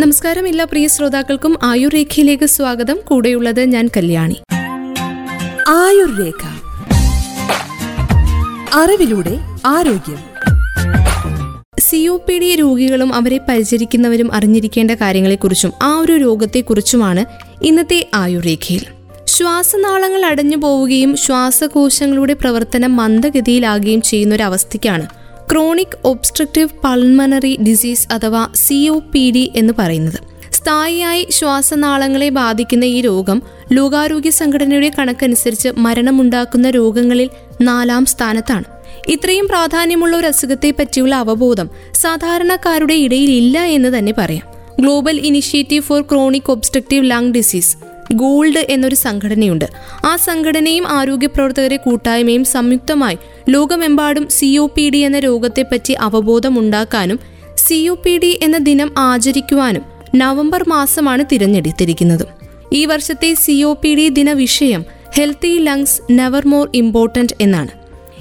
നമസ്കാരം എല്ലാ പ്രിയ ശ്രോതാക്കൾക്കും ആയുർ രേഖയിലേക്ക് സ്വാഗതം. കൂടെയുള്ളത് ഞാൻ കല്യാണി. ആയുർരേഖ. അറിവിലൂടെ ആരോഗ്യം. സി ഒ പി ഡി രോഗികളും അവരെ പരിചരിക്കുന്നവരും അറിഞ്ഞിരിക്കേണ്ട കാര്യങ്ങളെക്കുറിച്ചും ആ ഒരു രോഗത്തെക്കുറിച്ചുമാണ് ഇന്നത്തെ ആയുർരേഖയിൽ. ശ്വാസനാളങ്ങൾ അടഞ്ഞു പോവുകയും ശ്വാസകോശങ്ങളുടെ പ്രവർത്തനം മന്ദഗതിയിലാകുകയും ചെയ്യുന്ന ഒരു അവസ്ഥയ്ക്കാണ് ക്രോണിക് ഒബ്സ്ട്രക്റ്റീവ് പൾമണറി ഡിസീസ് അഥവാ സി ഒ പി ഡി എന്ന് പറയുന്നത്. സ്ഥായിയായി ശ്വാസനാളങ്ങളെ ബാധിക്കുന്ന ഈ രോഗം ലോകാരോഗ്യ സംഘടനയുടെ കണക്കനുസരിച്ച് മരണമുണ്ടാക്കുന്ന രോഗങ്ങളിൽ നാലാം സ്ഥാനത്താണ്. ഇത്രയും പ്രാധാന്യമുള്ള ഒരു അസുഖത്തെ പറ്റിയുള്ള അവബോധം സാധാരണക്കാരുടെ ഇടയിൽ ഇല്ല എന്ന് തന്നെ പറയാം. Global initiative for chronic obstructive lung disease. Gold എന്നൊരു സംഘടനയുണ്ട്. ആ സംഘടനയും ആരോഗ്യ പ്രവർത്തകരെ കൂട്ടായ്മയും സംയുക്തമായി ലോകമെമ്പാടും സി ഒ പി ഡി എന്ന രോഗത്തെപ്പറ്റി അവബോധമുണ്ടാക്കാനും സി ഒ പി ഡി എന്ന ദിനം ആചരിക്കുവാനും നവംബർ മാസമാണ് തിരഞ്ഞെടുത്തിരിക്കുന്നത്. ഈ വർഷത്തെ സി ഒ പി ഡി ദിന വിഷയം healthy lungs never more important എന്നാണ്.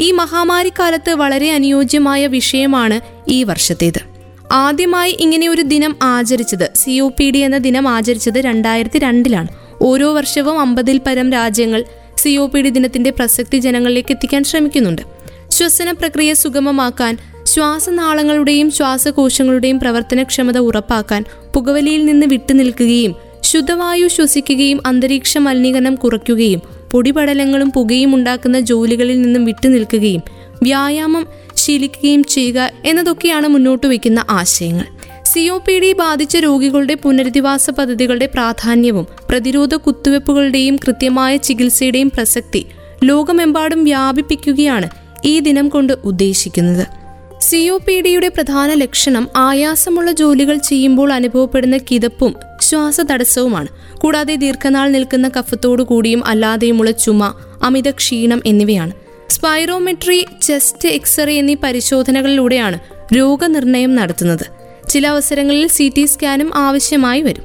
ഈ മഹാമാരി മഹാമാരിക്കാലത്ത് വളരെ അനുയോജ്യമായ വിഷയമാണ് ഈ വർഷത്തേത്. ആദ്യമായി ഇങ്ങനെ ഒരു ദിനം ആചരിച്ചത് സി ഒ പി ഡി എന്ന ദിനം ആചരിച്ചത് രണ്ടായിരത്തി രണ്ടിലാണ്. ഓരോ വർഷവും അമ്പതിൽ പരം രാജ്യങ്ങൾ സി ഒ പി ഡി ദിനത്തിന്റെ പ്രസക്തി ജനങ്ങളിലേക്ക് എത്തിക്കാൻ ശ്രമിക്കുന്നുണ്ട്. ശ്വസന പ്രക്രിയ സുഗമമാക്കാൻ ശ്വാസനാളങ്ങളുടെയും ശ്വാസകോശങ്ങളുടെയും പ്രവർത്തനക്ഷമത ഉറപ്പാക്കാൻ പുകവലിയിൽ നിന്ന് വിട്ടുനിൽക്കുകയും ശുദ്ധവായു ശ്വസിക്കുകയും അന്തരീക്ഷ മലിനീകരണം കുറയ്ക്കുകയും പൊടിപടലങ്ങളും പുകയും ഉണ്ടാക്കുന്ന ജോലികളിൽ നിന്നും വിട്ടുനിൽക്കുകയും വ്യായാമം ശീലിക്കുകയും ചെയ്യുക എന്നതൊക്കെയാണ് മുന്നോട്ട് വയ്ക്കുന്ന ആശയങ്ങൾ. സി ഒ പി ഡി ബാധിച്ച രോഗികളുടെ പുനരധിവാസ പദ്ധതികളുടെ പ്രാധാന്യവും പ്രതിരോധ കുത്തിവയ്പ്പുകളുടെയും കൃത്യമായ ചികിത്സയുടെയും പ്രസക്തി ലോകമെമ്പാടും വ്യാപിപ്പിക്കുകയാണ് ഈ ദിനം കൊണ്ട് ഉദ്ദേശിക്കുന്നത്. സി ഒ പി ഡിയുടെ പ്രധാന ലക്ഷണം ആയാസമുള്ള ജോലികൾ ചെയ്യുമ്പോൾ അനുഭവപ്പെടുന്ന കിതപ്പും ശ്വാസതടസ്സവുമാണ്. കൂടാതെ ദീർഘനാൾ നിൽക്കുന്ന കഫത്തോടു കൂടിയും അല്ലാതെയുമുള്ള ചുമ അമിത ക്ഷീണം എന്നിവയാണ്. സ്പൈറോമെട്രി ചെസ്റ്റ് എക്സ്റേ എന്നീ പരിശോധനകളിലൂടെയാണ് രോഗനിർണയം നടത്തുന്നത്. ചില അവസരങ്ങളിൽ സി ടി സ്കാനും ആവശ്യമായി വരും.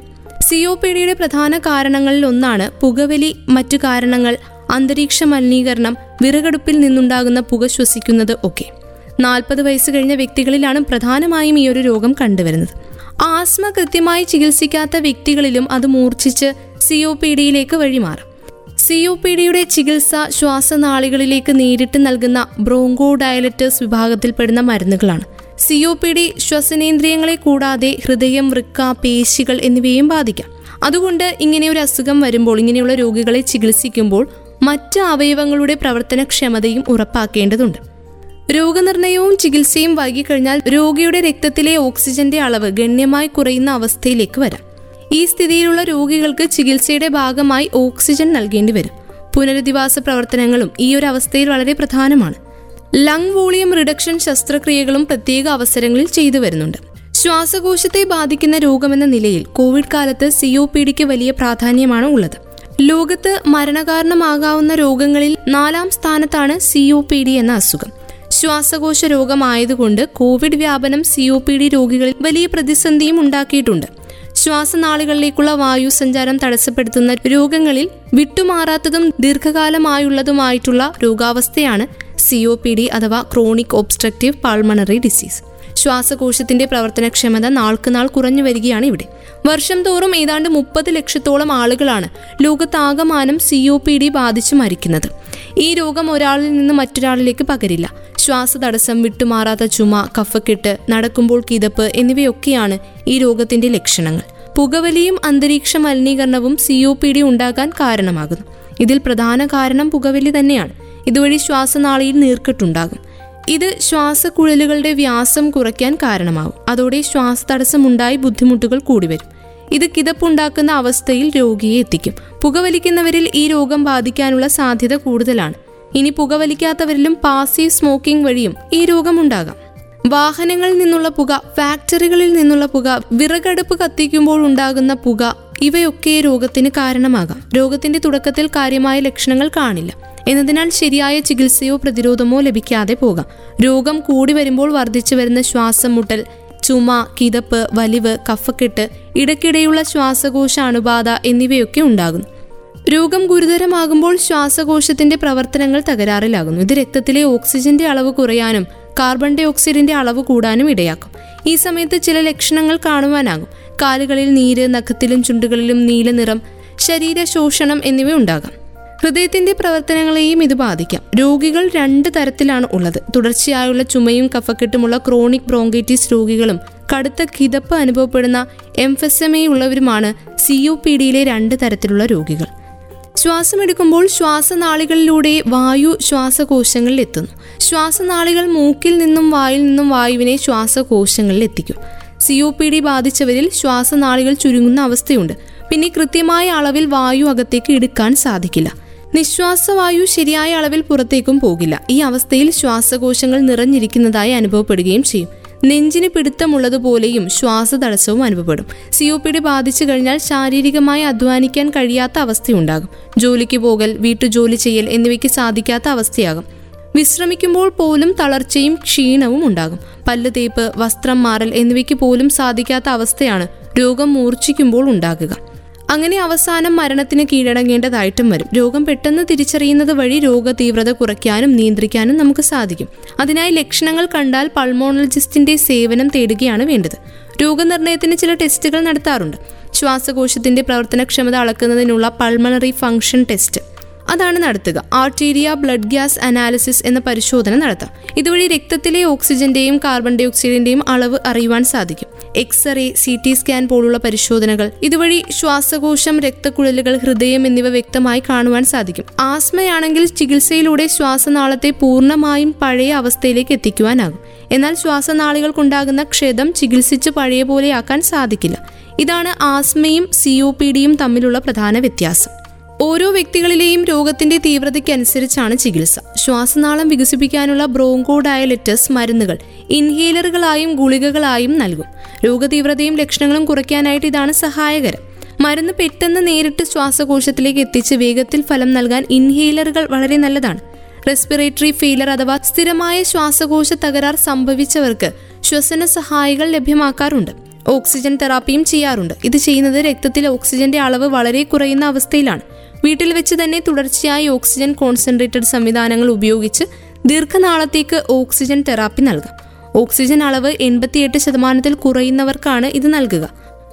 സി ഒ പി ഡിയുടെ പ്രധാന കാരണങ്ങളിൽ ഒന്നാണ് പുകവലി മറ്റു കാരണങ്ങൾ അന്തരീക്ഷ മലിനീകരണം വിറകടുപ്പിൽ നിന്നുണ്ടാകുന്ന പുക ശ്വസിക്കുന്നത് ഒക്കെ. നാൽപ്പത് വയസ്സ് കഴിഞ്ഞ വ്യക്തികളിലാണ് പ്രധാനമായും ഈ ഒരു രോഗം കണ്ടുവരുന്നത്. ആസ്മ കൃത്യമായി ചികിത്സിക്കാത്ത വ്യക്തികളിലും അത് മൂർച്ഛിച്ച് സി ഒ പി ഡിയിലേക്ക് വഴിമാറും. സി ഒ പി ഡിയുടെ ചികിത്സ ശ്വാസനാളികളിലേക്ക് നേരിട്ട് നൽകുന്ന ബ്രോങ്കോ ഡയലറ്റേഴ്സ് വിഭാഗത്തിൽപ്പെടുന്ന മരുന്നുകളാണ്. സി ഒ പി ഡി ശ്വസനേന്ദ്രിയങ്ങളെ കൂടാതെ ഹൃദയം വൃക്ക പേശികൾ എന്നിവയും ബാധിക്കാം. അതുകൊണ്ട് ഇങ്ങനെ ഒരു അസുഖം വരുമ്പോൾ ഇങ്ങനെയുള്ള രോഗികളെ ചികിത്സിക്കുമ്പോൾ മറ്റ് അവയവങ്ങളുടെ പ്രവർത്തനക്ഷമതയും ഉറപ്പാക്കേണ്ടതുണ്ട്. രോഗനിർണയവും ചികിത്സയും വൈകിക്കഴിഞ്ഞാൽ രോഗിയുടെ രക്തത്തിലെ ഓക്സിജന്റെ അളവ് ഗണ്യമായി കുറയുന്ന അവസ്ഥയിലേക്ക് വരാം. ഈ സ്ഥിതിയിലുള്ള രോഗികൾക്ക് ചികിത്സയുടെ ഭാഗമായി ഓക്സിജൻ നൽകേണ്ടി വരും പുനരധിവാസ പ്രവർത്തനങ്ങളും ഈ ഒരു അവസ്ഥയിൽ വളരെ പ്രധാനമാണ്. ലങ് വോളിയം റിഡക്ഷൻ ശസ്ത്രക്രിയകളും പ്രത്യേക അവസരങ്ങളിൽ ചെയ്തു വരുന്നുണ്ട്. ശ്വാസകോശത്തെ ബാധിക്കുന്ന രോഗമെന്ന നിലയിൽ കോവിഡ് കാലത്ത് സി ഒ പി ഡിക്ക് വലിയ പ്രാധാന്യമാണ് ഉള്ളത്. ലോകത്ത് മരണകാരണമാകാവുന്ന രോഗങ്ങളിൽ നാലാം സ്ഥാനത്താണ് സി ഒ പി ഡി എന്ന അസുഖം. ശ്വാസകോശ രോഗമായതുകൊണ്ട് കോവിഡ് വ്യാപനം സി ഒ പി ഡി രോഗികളിൽ വലിയ പ്രതിസന്ധിയും ഉണ്ടാക്കിയിട്ടുണ്ട്. ശ്വാസനാളികളിലേക്കുള്ള വായു സഞ്ചാരം തടസ്സപ്പെടുത്തുന്ന രോഗങ്ങളിൽ വിട്ടുമാറാത്തതും ദീർഘകാലമായുള്ളതുമായിട്ടുള്ള രോഗാവസ്ഥയാണ് സി ഒ പി ഡി അഥവാ ക്രോണിക് ഒബ്സ്ട്രക്റ്റീവ് പൾമണറി ഡിസീസ് ശ്വാസകോശത്തിന്റെ പ്രവർത്തനക്ഷമത നാൾക്കുനാൾ കുറഞ്ഞു വരികയാണ് ഇവിടെ. വർഷം തോറും ഏതാണ്ട് മുപ്പത് ലക്ഷത്തോളം ആളുകളാണ് ലോകത്താകമാനം സി ഒ പി ഡി ബാധിച്ച് മരിക്കുന്നത്. ഈ രോഗം ഒരാളിൽ നിന്ന് മറ്റൊരാളിലേക്ക് പകരില്ല. ശ്വാസതടസ്സം വിട്ടുമാറാത്ത ചുമ കഫക്കെട്ട് നടക്കുമ്പോൾ കിതപ്പ് എന്നിവയൊക്കെയാണ് ഈ രോഗത്തിന്റെ ലക്ഷണങ്ങൾ. പുകവലിയും അന്തരീക്ഷ മലിനീകരണവും സി ഒ പി ഡി ഉണ്ടാകാൻ കാരണമാകുന്നു. ഇതിൽ പ്രധാന കാരണം പുകവലി തന്നെയാണ്. ഇതുവഴി ശ്വാസനാളിയിൽ നീർക്കെട്ടുണ്ടാകും. ഇത് ശ്വാസക്കുഴലുകളുടെ വ്യാസം കുറയ്ക്കാൻ കാരണമാകും അതോടെ ശ്വാസതടസ്സമുണ്ടായി ബുദ്ധിമുട്ടുകൾ കൂടിവരും. ഇത് കിതപ്പുണ്ടാക്കുന്ന അവസ്ഥയിൽ രോഗിയെ എത്തിക്കും. പുകവലിക്കുന്നവരിൽ ഈ രോഗം ബാധിക്കാനുള്ള സാധ്യത കൂടുതലാണ്. ഇനി പുകവലിക്കാത്തവരിലും പാസീവ് സ്മോക്കിംഗ് വഴിയും ഈ രോഗമുണ്ടാകാം. വാഹനങ്ങളിൽ നിന്നുള്ള പുക ഫാക്ടറികളിൽ നിന്നുള്ള പുക വിറകടുപ്പ് കത്തിക്കുമ്പോൾ ഉണ്ടാകുന്ന പുക ഇവയൊക്കെ രോഗത്തിന് കാരണമാകാം. രോഗത്തിന്റെ തുടക്കത്തിൽ കാര്യമായ ലക്ഷണങ്ങൾ കാണില്ല. എന്നതിനാൽ ശരിയായ ചികിത്സയോ പ്രതിരോധമോ ലഭിക്കാതെ പോകാം. രോഗം കൂടി വരുമ്പോൾ വർദ്ധിച്ചു വരുന്ന ശ്വാസം മുട്ടൽ ചുമ കിതപ്പ് വലിവ് കഫക്കെട്ട് ഇടയ്ക്കിടെയുള്ള ശ്വാസകോശ അണുബാധ എന്നിവയൊക്കെ ഉണ്ടാകുന്നു. രോഗം ഗുരുതരമാകുമ്പോൾ ശ്വാസകോശത്തിന്റെ പ്രവർത്തനങ്ങൾ തകരാറിലാകുന്നു. ഇത് രക്തത്തിലെ ഓക്സിജന്റെ അളവ് കുറയാനും കാർബൺ ഡൈ ഓക്സൈഡിന്റെ അളവ് കൂടാനും ഇടയാക്കും. ഈ സമയത്ത് ചില ലക്ഷണങ്ങൾ കാണുവാനാകും. കാലുകളിൽ നീര് നഖത്തിലും ചുണ്ടുകളിലും നീല നിറം ശരീര ശോഷണം എന്നിവ ഉണ്ടാകാം. ഹൃദയത്തിന്റെ പ്രവർത്തനങ്ങളെയും ഇത് ബാധിക്കാം. രോഗികൾ രണ്ട് തരത്തിലാണ് ഉള്ളത്. തുടർച്ചയായുള്ള ചുമയും കഫക്കെട്ടുമുള്ള ക്രോണിക് ബ്രോങ്കൈറ്റിസ് രോഗികളും കടുത്ത കിതപ്പ് അനുഭവപ്പെടുന്ന എംഫെസമേ ഉള്ളവരുമാണ് സി ഒ പി ഡിയിലെ രണ്ട് തരത്തിലുള്ള രോഗികൾ. ശ്വാസമെടുക്കുമ്പോൾ ശ്വാസനാളികളിലൂടെ വായു ശ്വാസകോശങ്ങളിൽ എത്തുന്നു. ശ്വാസനാളികൾ മൂക്കിൽ നിന്നും വായിൽ നിന്നും വായുവിനെ ശ്വാസകോശങ്ങളിൽ എത്തിക്കും. സി ഒ പി ഡി ബാധിച്ചവരിൽ ശ്വാസനാളികൾ ചുരുങ്ങുന്ന അവസ്ഥയുണ്ട്. പിന്നെ കൃത്യമായ അളവിൽ വായു അകത്തേക്ക് എടുക്കാൻ സാധിക്കില്ല. നിശ്വാസവായു ശരിയായ അളവിൽ പുറത്തേക്കും പോകില്ല. ഈ അവസ്ഥയിൽ ശ്വാസകോശങ്ങൾ നിറഞ്ഞിരിക്കുന്നതായി അനുഭവപ്പെടുകയും ചെയ്യും. നെഞ്ചിന് പിടുത്തമുള്ളതുപോലെയും ശ്വാസതടസ്സവും അനുഭവപ്പെടും. സി ഒ പി ഡി ബാധിച്ചു കഴിഞ്ഞാൽ ശാരീരികമായി അധ്വാനിക്കാൻ കഴിയാത്ത അവസ്ഥയുണ്ടാകും. ജോലിക്ക് പോകൽ വീട്ടുജോലി ചെയ്യൽ എന്നിവയ്ക്ക് സാധിക്കാത്ത അവസ്ഥയാകും. വിശ്രമിക്കുമ്പോൾ പോലും തളർച്ചയും ക്ഷീണവും ഉണ്ടാകും. പല്ല് തേപ്പ് വസ്ത്രം മാറൽ എന്നിവയ്ക്ക് പോലും സാധിക്കാത്ത അവസ്ഥയാണ് രോഗം മൂർച്ഛിക്കുമ്പോൾ ഉണ്ടാകുക. അങ്ങനെ അവസാനം മരണത്തിന് കീഴടങ്ങേണ്ടതായിട്ടും വരും. രോഗം പെട്ടെന്ന് തിരിച്ചറിയുന്നത് വഴി രോഗ തീവ്രത കുറയ്ക്കാനും നിയന്ത്രിക്കാനും നമുക്ക് സാധിക്കും. അതിനായി ലക്ഷണങ്ങൾ കണ്ടാൽ പൾമോണോളജിസ്റ്റിന്റെ സേവനം തേടുകയാണ് വേണ്ടത്. രോഗനിർണയത്തിന് ചില ടെസ്റ്റുകൾ നടത്താറുണ്ട്. ശ്വാസകോശത്തിന്റെ പ്രവർത്തനക്ഷമത അളക്കുന്നതിനുള്ള പൾമണറി ഫംഗ്ഷൻ ടെസ്റ്റ്. അതാണ് നടത്തുക. ആർട്ടീരിയ ബ്ലഡ് ഗ്യാസ് അനാലിസിസ് എന്ന പരിശോധന നടത്താം. ഇതുവഴി രക്തത്തിലെ ഓക്സിജന്റെയും കാർബൺ ഡൈ ഓക്സൈഡിന്റെയും അളവ് അറിയുവാൻ സാധിക്കും. എക്സ്റേ സി ടി സ്കാൻ പോലുള്ള പരിശോധനകൾ ഇതുവഴി ശ്വാസകോശം രക്തക്കുഴലുകൾ ഹൃദയം എന്നിവ വ്യക്തമായി കാണുവാൻ സാധിക്കും. ആസ്മയാണെങ്കിൽ ചികിത്സയിലൂടെ ശ്വാസനാളത്തെ പൂർണമായും പഴയ അവസ്ഥയിലേക്ക് എത്തിക്കുവാനാകും. എന്നാൽ ശ്വാസനാളികൾക്കുണ്ടാകുന്ന ക്ഷതം ചികിത്സിച്ച് പഴയ പോലെയാക്കാൻ സാധിക്കില്ല. ഇതാണ് ആസ്മയും സി ഒ പി ഡിയും തമ്മിലുള്ള പ്രധാന വ്യത്യാസം. ഓരോ വ്യക്തികളിലെയും രോഗത്തിന്റെ തീവ്രതയ്ക്കനുസരിച്ചാണ് ചികിത്സ. ശ്വാസനാളം വികസിപ്പിക്കാനുള്ള ബ്രോങ്കോ ഡയലറ്റസ് മരുന്നുകൾ ഇൻഹേലറുകളായും ഗുളികകളായും നൽകും. രോഗതീവ്രതയും ലക്ഷണങ്ങളും കുറയ്ക്കാനായിട്ട് ഇതാണ് സഹായകരം. മരുന്ന് പെട്ടെന്ന് നേരിട്ട് ശ്വാസകോശത്തിലേക്ക് എത്തിച്ച് വേഗത്തിൽ ഫലം നൽകാൻ ഇൻഹേലറുകൾ വളരെ നല്ലതാണ്. റെസ്പിറേറ്ററി ഫെയിലർ അഥവാ സ്ഥിരമായ ശ്വാസകോശ തകരാർ സംഭവിച്ചവർക്ക് ശ്വസന സഹായികൾ ലഭ്യമാക്കാറുണ്ട്. ഓക്സിജൻ തെറാപ്പിയും ചെയ്യാറുണ്ട്. ഇത് ചെയ്യുന്നത് രക്തത്തിലെ ഓക്സിജന്റെ അളവ് വളരെ കുറയുന്ന അവസ്ഥയിലാണ്. വീട്ടിൽ വെച്ച് തന്നെ തുടർച്ചയായി ഓക്സിജൻ കോൺസെൻട്രേറ്റഡ് സംവിധാനങ്ങൾ ഉപയോഗിച്ച് ദീർഘനാളത്തേക്ക് ഓക്സിജൻ തെറാപ്പി നൽകാം. ഓക്സിജൻ അളവ് എൺപത്തിയെട്ട് ശതമാനത്തിൽ കുറയുന്നവർക്കാണ് ഇത് നൽകുക.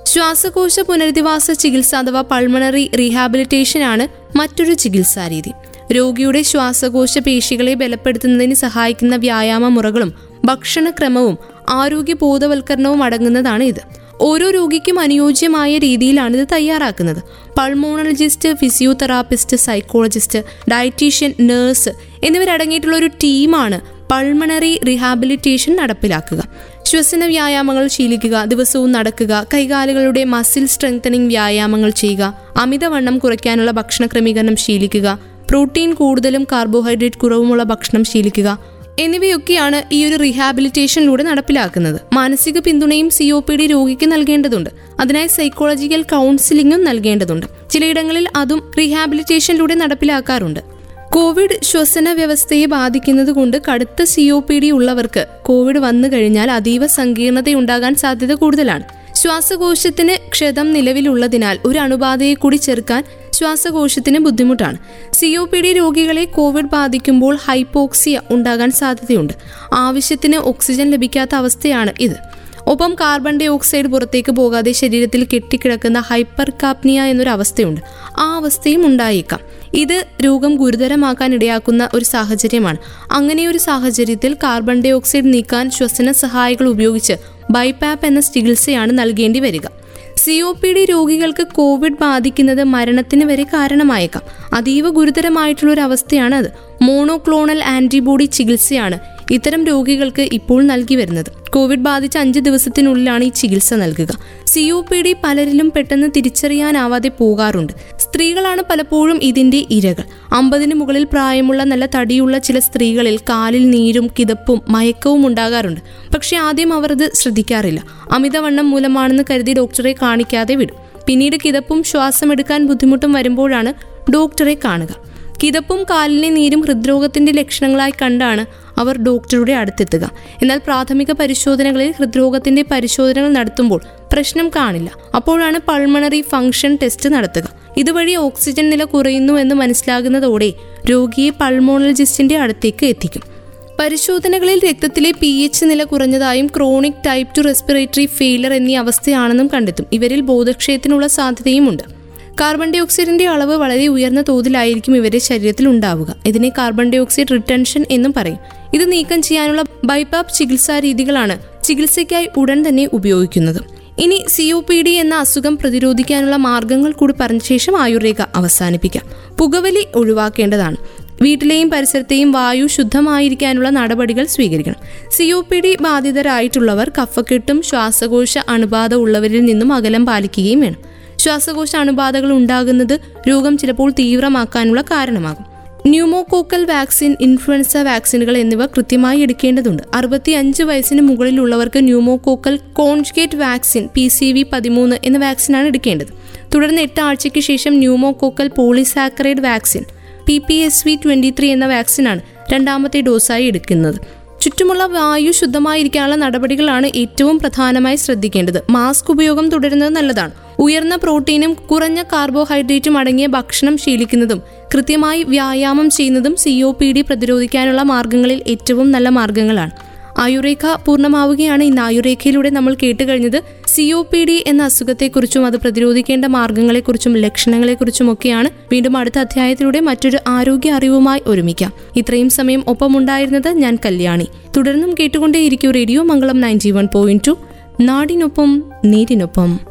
ശ്വാസകോശ പുനരധിവാസ ചികിത്സ അഥവാ പൾമണറി റീഹാബിലിറ്റേഷൻ ആണ് മറ്റൊരു ചികിത്സാ രീതി. രോഗിയുടെ ശ്വാസകോശ പേശികളെ ബലപ്പെടുത്തുന്നതിന് സഹായിക്കുന്ന വ്യായാമ മുറകളും ഭക്ഷണക്രമവും ആരോഗ്യ ബോധവൽക്കരണവും അടങ്ങുന്നതാണ് ഇത്. ഓരോ രോഗിക്കും അനുയോജ്യമായ രീതിയിലാണ് ഇത് തയ്യാറാക്കുന്നത്. Pulmonologist physiotherapist psychologist dietitian nurse എന്നിവരടങ്ങിയിട്ടുള്ള ഒരു ടീമാണ് പൾമണറി റീഹാബിലിറ്റേഷൻ നടപ്പിലാക്കുക. ശ്വസന വ്യായാമങ്ങൾ ശീലിക്കുക ദിവസവും നടക്കുക കൈകാലുകളുടെ മസിൽ സ്ട്രെങ്തനിങ് വ്യായാമങ്ങൾ ചെയ്യുക അമിതവണ്ണം കുറയ്ക്കാനുള്ള ഭക്ഷണ ക്രമീകരണം ശീലിക്കുക പ്രോട്ടീൻ കൂടുതലും കാർബോഹൈഡ്രേറ്റ് കുറവുമുള്ള ഭക്ഷണം ശീലിക്കുക എന്നിവയൊക്കെയാണ് ഈ ഒരു റീഹാബിലിറ്റേഷനിലൂടെ നടപ്പിലാക്കുന്നത്. മാനസിക പിന്തുണയും സി ഒ പി ഡി രോഗിക്ക് നൽകേണ്ടതുണ്ട്. അതിനായി സൈക്കോളജിക്കൽ കൗൺസിലിംഗും നൽകേണ്ടതുണ്ട്. ചിലയിടങ്ങളിൽ അതും റീഹാബിലിറ്റേഷനിലൂടെ നടപ്പിലാക്കാറുണ്ട്. കോവിഡ് ശ്വസന വ്യവസ്ഥയെ ബാധിക്കുന്നത് കൊണ്ട് കടുത്ത സി ഒ പി ഡി ഉള്ളവർക്ക് കോവിഡ് വന്നു കഴിഞ്ഞാൽ അതീവ സങ്കീർണതയുണ്ടാകാൻ സാധ്യത കൂടുതലാണ്. ശ്വാസകോശത്തിന് ക്ഷതം നിലവിലുള്ളതിനാൽ ഒരു അണുബാധയെ കൂടി ചെറുക്കാൻ ശ്വാസകോശത്തിന് ബുദ്ധിമുട്ടാണ്. സി ഒ പി ഡി രോഗികളെ കോവിഡ് ബാധിക്കുമ്പോൾ ഹൈപ്പോക്സിയ ഉണ്ടാകാൻ സാധ്യതയുണ്ട്. ആവശ്യത്തിന് ഓക്സിജൻ ലഭിക്കാത്ത അവസ്ഥയാണ് ഇത്. ഒപ്പം കാർബൺ ഡൈ ഓക്സൈഡ് പുറത്തേക്ക് പോകാതെ ശരീരത്തിൽ കെട്ടിക്കിടക്കുന്ന ഹൈപ്പർ കാപ്നിയ എന്നൊരു അവസ്ഥയുണ്ട് ആ അവസ്ഥയും ഉണ്ടായേക്കാം. ഇത് രോഗം ഗുരുതരമാക്കാൻ ഇടയാക്കുന്ന ഒരു സാഹചര്യമാണ്. അങ്ങനെ ഒരു സാഹചര്യത്തിൽ കാർബൺ ഡൈ ഓക്സൈഡ് നീക്കാൻ ശ്വസന സഹായികൾ ഉപയോഗിച്ച് ബൈപാപ്പ് എന്ന ചികിത്സയാണ് നൽകേണ്ടി വരിക. സി ഒ പി ഡി രോഗികൾക്ക് കോവിഡ് ബാധിക്കുന്നത് മരണത്തിന് വരെ കാരണമായേക്കാം. അതീവ ഗുരുതരമായിട്ടുള്ള ഒരു അവസ്ഥയാണ് അത് മോണോക്ലോണൽ ആന്റിബോഡി ചികിത്സയാണ് ഇത്തരം രോഗികൾക്ക് ഇപ്പോൾ നൽകി വരുന്നത്. കോവിഡ് ബാധിച്ച അഞ്ച് ദിവസത്തിനുള്ളിലാണ് ഈ ചികിത്സ നൽകുക. സി യു പി ഡി പലരിലും പെട്ടെന്ന് തിരിച്ചറിയാനാവാതെ പോകാറുണ്ട്. സ്ത്രീകളാണ് പലപ്പോഴും ഇതിന്റെ ഇരകൾ. അമ്പതിന് മുകളിൽ പ്രായമുള്ള നല്ല തടിയുള്ള ചില സ്ത്രീകളിൽ കാലിൽ നീരും കിതപ്പും മയക്കവും ഉണ്ടാകാറുണ്ട്. പക്ഷെ ആദ്യം അവർ അത് ശ്രദ്ധിക്കാറില്ല. അമിതവണ്ണം മൂലമാണെന്ന് കരുതി ഡോക്ടറെ കാണിക്കാതെ വിടും. പിന്നീട് കിതപ്പും ശ്വാസമെടുക്കാൻ ബുദ്ധിമുട്ടും വരുമ്പോഴാണ് ഡോക്ടറെ കാണുക. കിതപ്പും കാലിലെ നീരും ഹൃദ്രോഗത്തിന്റെ ലക്ഷണങ്ങളായി കണ്ടാണ് അവർ ഡോക്ടറുടെ അടുത്തെത്തുക. എന്നാൽ പ്രാഥമിക പരിശോധനകളിൽ ഹൃദ്രോഗത്തിന്റെ പരിശോധനകൾ നടത്തുമ്പോൾ പ്രശ്നം കാണില്ല. അപ്പോഴാണ് പൾമണറി ഫംഗ്ഷൻ ടെസ്റ്റ് നടത്തുക. ഇതുവഴി ഓക്സിജൻ നില കുറയുന്നു എന്ന് മനസ്സിലാകുന്നതോടെ രോഗിയെ പൾമോണോളജിസ്റ്റിന്റെ അടുത്തേക്ക് എത്തിക്കും. പരിശോധനകളിൽ രക്തത്തിലെ പി എച്ച് നില കുറഞ്ഞതായും chronic type two respiratory failure എന്നീ അവസ്ഥയാണെന്നും കണ്ടെത്തും. ഇവരിൽ ബോധക്ഷയത്തിനുള്ള സാധ്യതയുമുണ്ട്. കാർബൺ ഡൈ ഓക്സൈഡിന്റെ അളവ് വളരെ ഉയർന്ന തോതിലായിരിക്കും ഇവരുടെ ശരീരത്തിൽ ഉണ്ടാവുക. ഇതിനെ കാർബൺ ഡൈ ഓക്സൈഡ് റിട്ടൻഷൻ എന്നും പറയും. ഇത് നീക്കം ചെയ്യാനുള്ള ബൈപാപ്പ് ചികിത്സാ രീതികളാണ് ചികിത്സയ്ക്കായി ഉടൻ തന്നെ ഉപയോഗിക്കുന്നത്. ഇനി സി ഒ പി ഡി എന്ന അസുഖം പ്രതിരോധിക്കാനുള്ള മാർഗങ്ങൾ കൂടി പറഞ്ഞ ശേഷം ആയുർരേഖ അവസാനിപ്പിക്കാം. പുകവലി ഒഴിവാക്കേണ്ടതാണ്. വീട്ടിലെയും പരിസരത്തെയും വായു ശുദ്ധമായിരിക്കാനുള്ള നടപടികൾ സ്വീകരിക്കണം. സി ഒ പി ഡി ബാധിതരായിട്ടുള്ളവർ കഫക്കെട്ടും ശ്വാസകോശ അണുബാധ ഉള്ളവരിൽ നിന്നും അകലം പാലിക്കുകയും വേണം. ശ്വാസകോശ അണുബാധകൾ ഉണ്ടാകുന്നത് രോഗം ചിലപ്പോൾ തീവ്രമാക്കാനുള്ള കാരണമാകും. ന്യൂമോകോക്കൽ വാക്സിൻ ഇൻഫ്ലുവൻസ വാക്സിനുകൾ എന്നിവ കൃത്യമായി എടുക്കേണ്ടതുണ്ട്. അറുപത്തി അഞ്ച് വയസ്സിന് മുകളിലുള്ളവർക്ക് pneumococcal conjugate vaccine P C V പതിമൂന്ന് എന്ന വാക്സിനാണ് എടുക്കേണ്ടത്. തുടർന്ന് എട്ട് ആഴ്ചയ്ക്ക് ശേഷം pneumococcal polysaccharide vaccine P P S V twenty three എന്ന വാക്സിനാണ് രണ്ടാമത്തെ ഡോസായി എടുക്കുന്നത്. ചുറ്റുമുള്ള വായു ശുദ്ധമായിരിക്കാനുള്ള നടപടികളാണ് ഏറ്റവും പ്രധാനമായി ശ്രദ്ധിക്കേണ്ടത്. മാസ്ക് ഉപയോഗം തുടരുന്നത് നല്ലതാണ്. ഉയർന്ന പ്രോട്ടീനും കുറഞ്ഞ കാർബോഹൈഡ്രേറ്റും അടങ്ങിയ ഭക്ഷണം ശീലിക്കുന്നതും കൃത്യമായി വ്യായാമം ചെയ്യുന്നതും സി പ്രതിരോധിക്കാനുള്ള മാർഗങ്ങളിൽ ഏറ്റവും നല്ല മാർഗങ്ങളാണ് ആയുർരേഖ പൂർണമാവുകയാണ്. ഇന്ന് ആയുർരേഖയിലൂടെ നമ്മൾ കേട്ട് കഴിഞ്ഞത് സി ഒ പി ഡി എന്ന അസുഖത്തെക്കുറിച്ചും അത് പ്രതിരോധിക്കേണ്ട മാർഗങ്ങളെക്കുറിച്ചും ലക്ഷണങ്ങളെക്കുറിച്ചും ഒക്കെയാണ് വീണ്ടും അടുത്ത അധ്യായത്തിലൂടെ മറ്റൊരു ആരോഗ്യ അറിവുമായി ഒരുമിക്കാം. ഇത്രയും സമയം ഒപ്പമുണ്ടായിരുന്നത് ഞാൻ കല്യാണി. തുടർന്നും കേട്ടുകൊണ്ടേയിരിക്കും radio Mangalam ninety one point two. നാടിനൊപ്പം നേരിനൊപ്പം.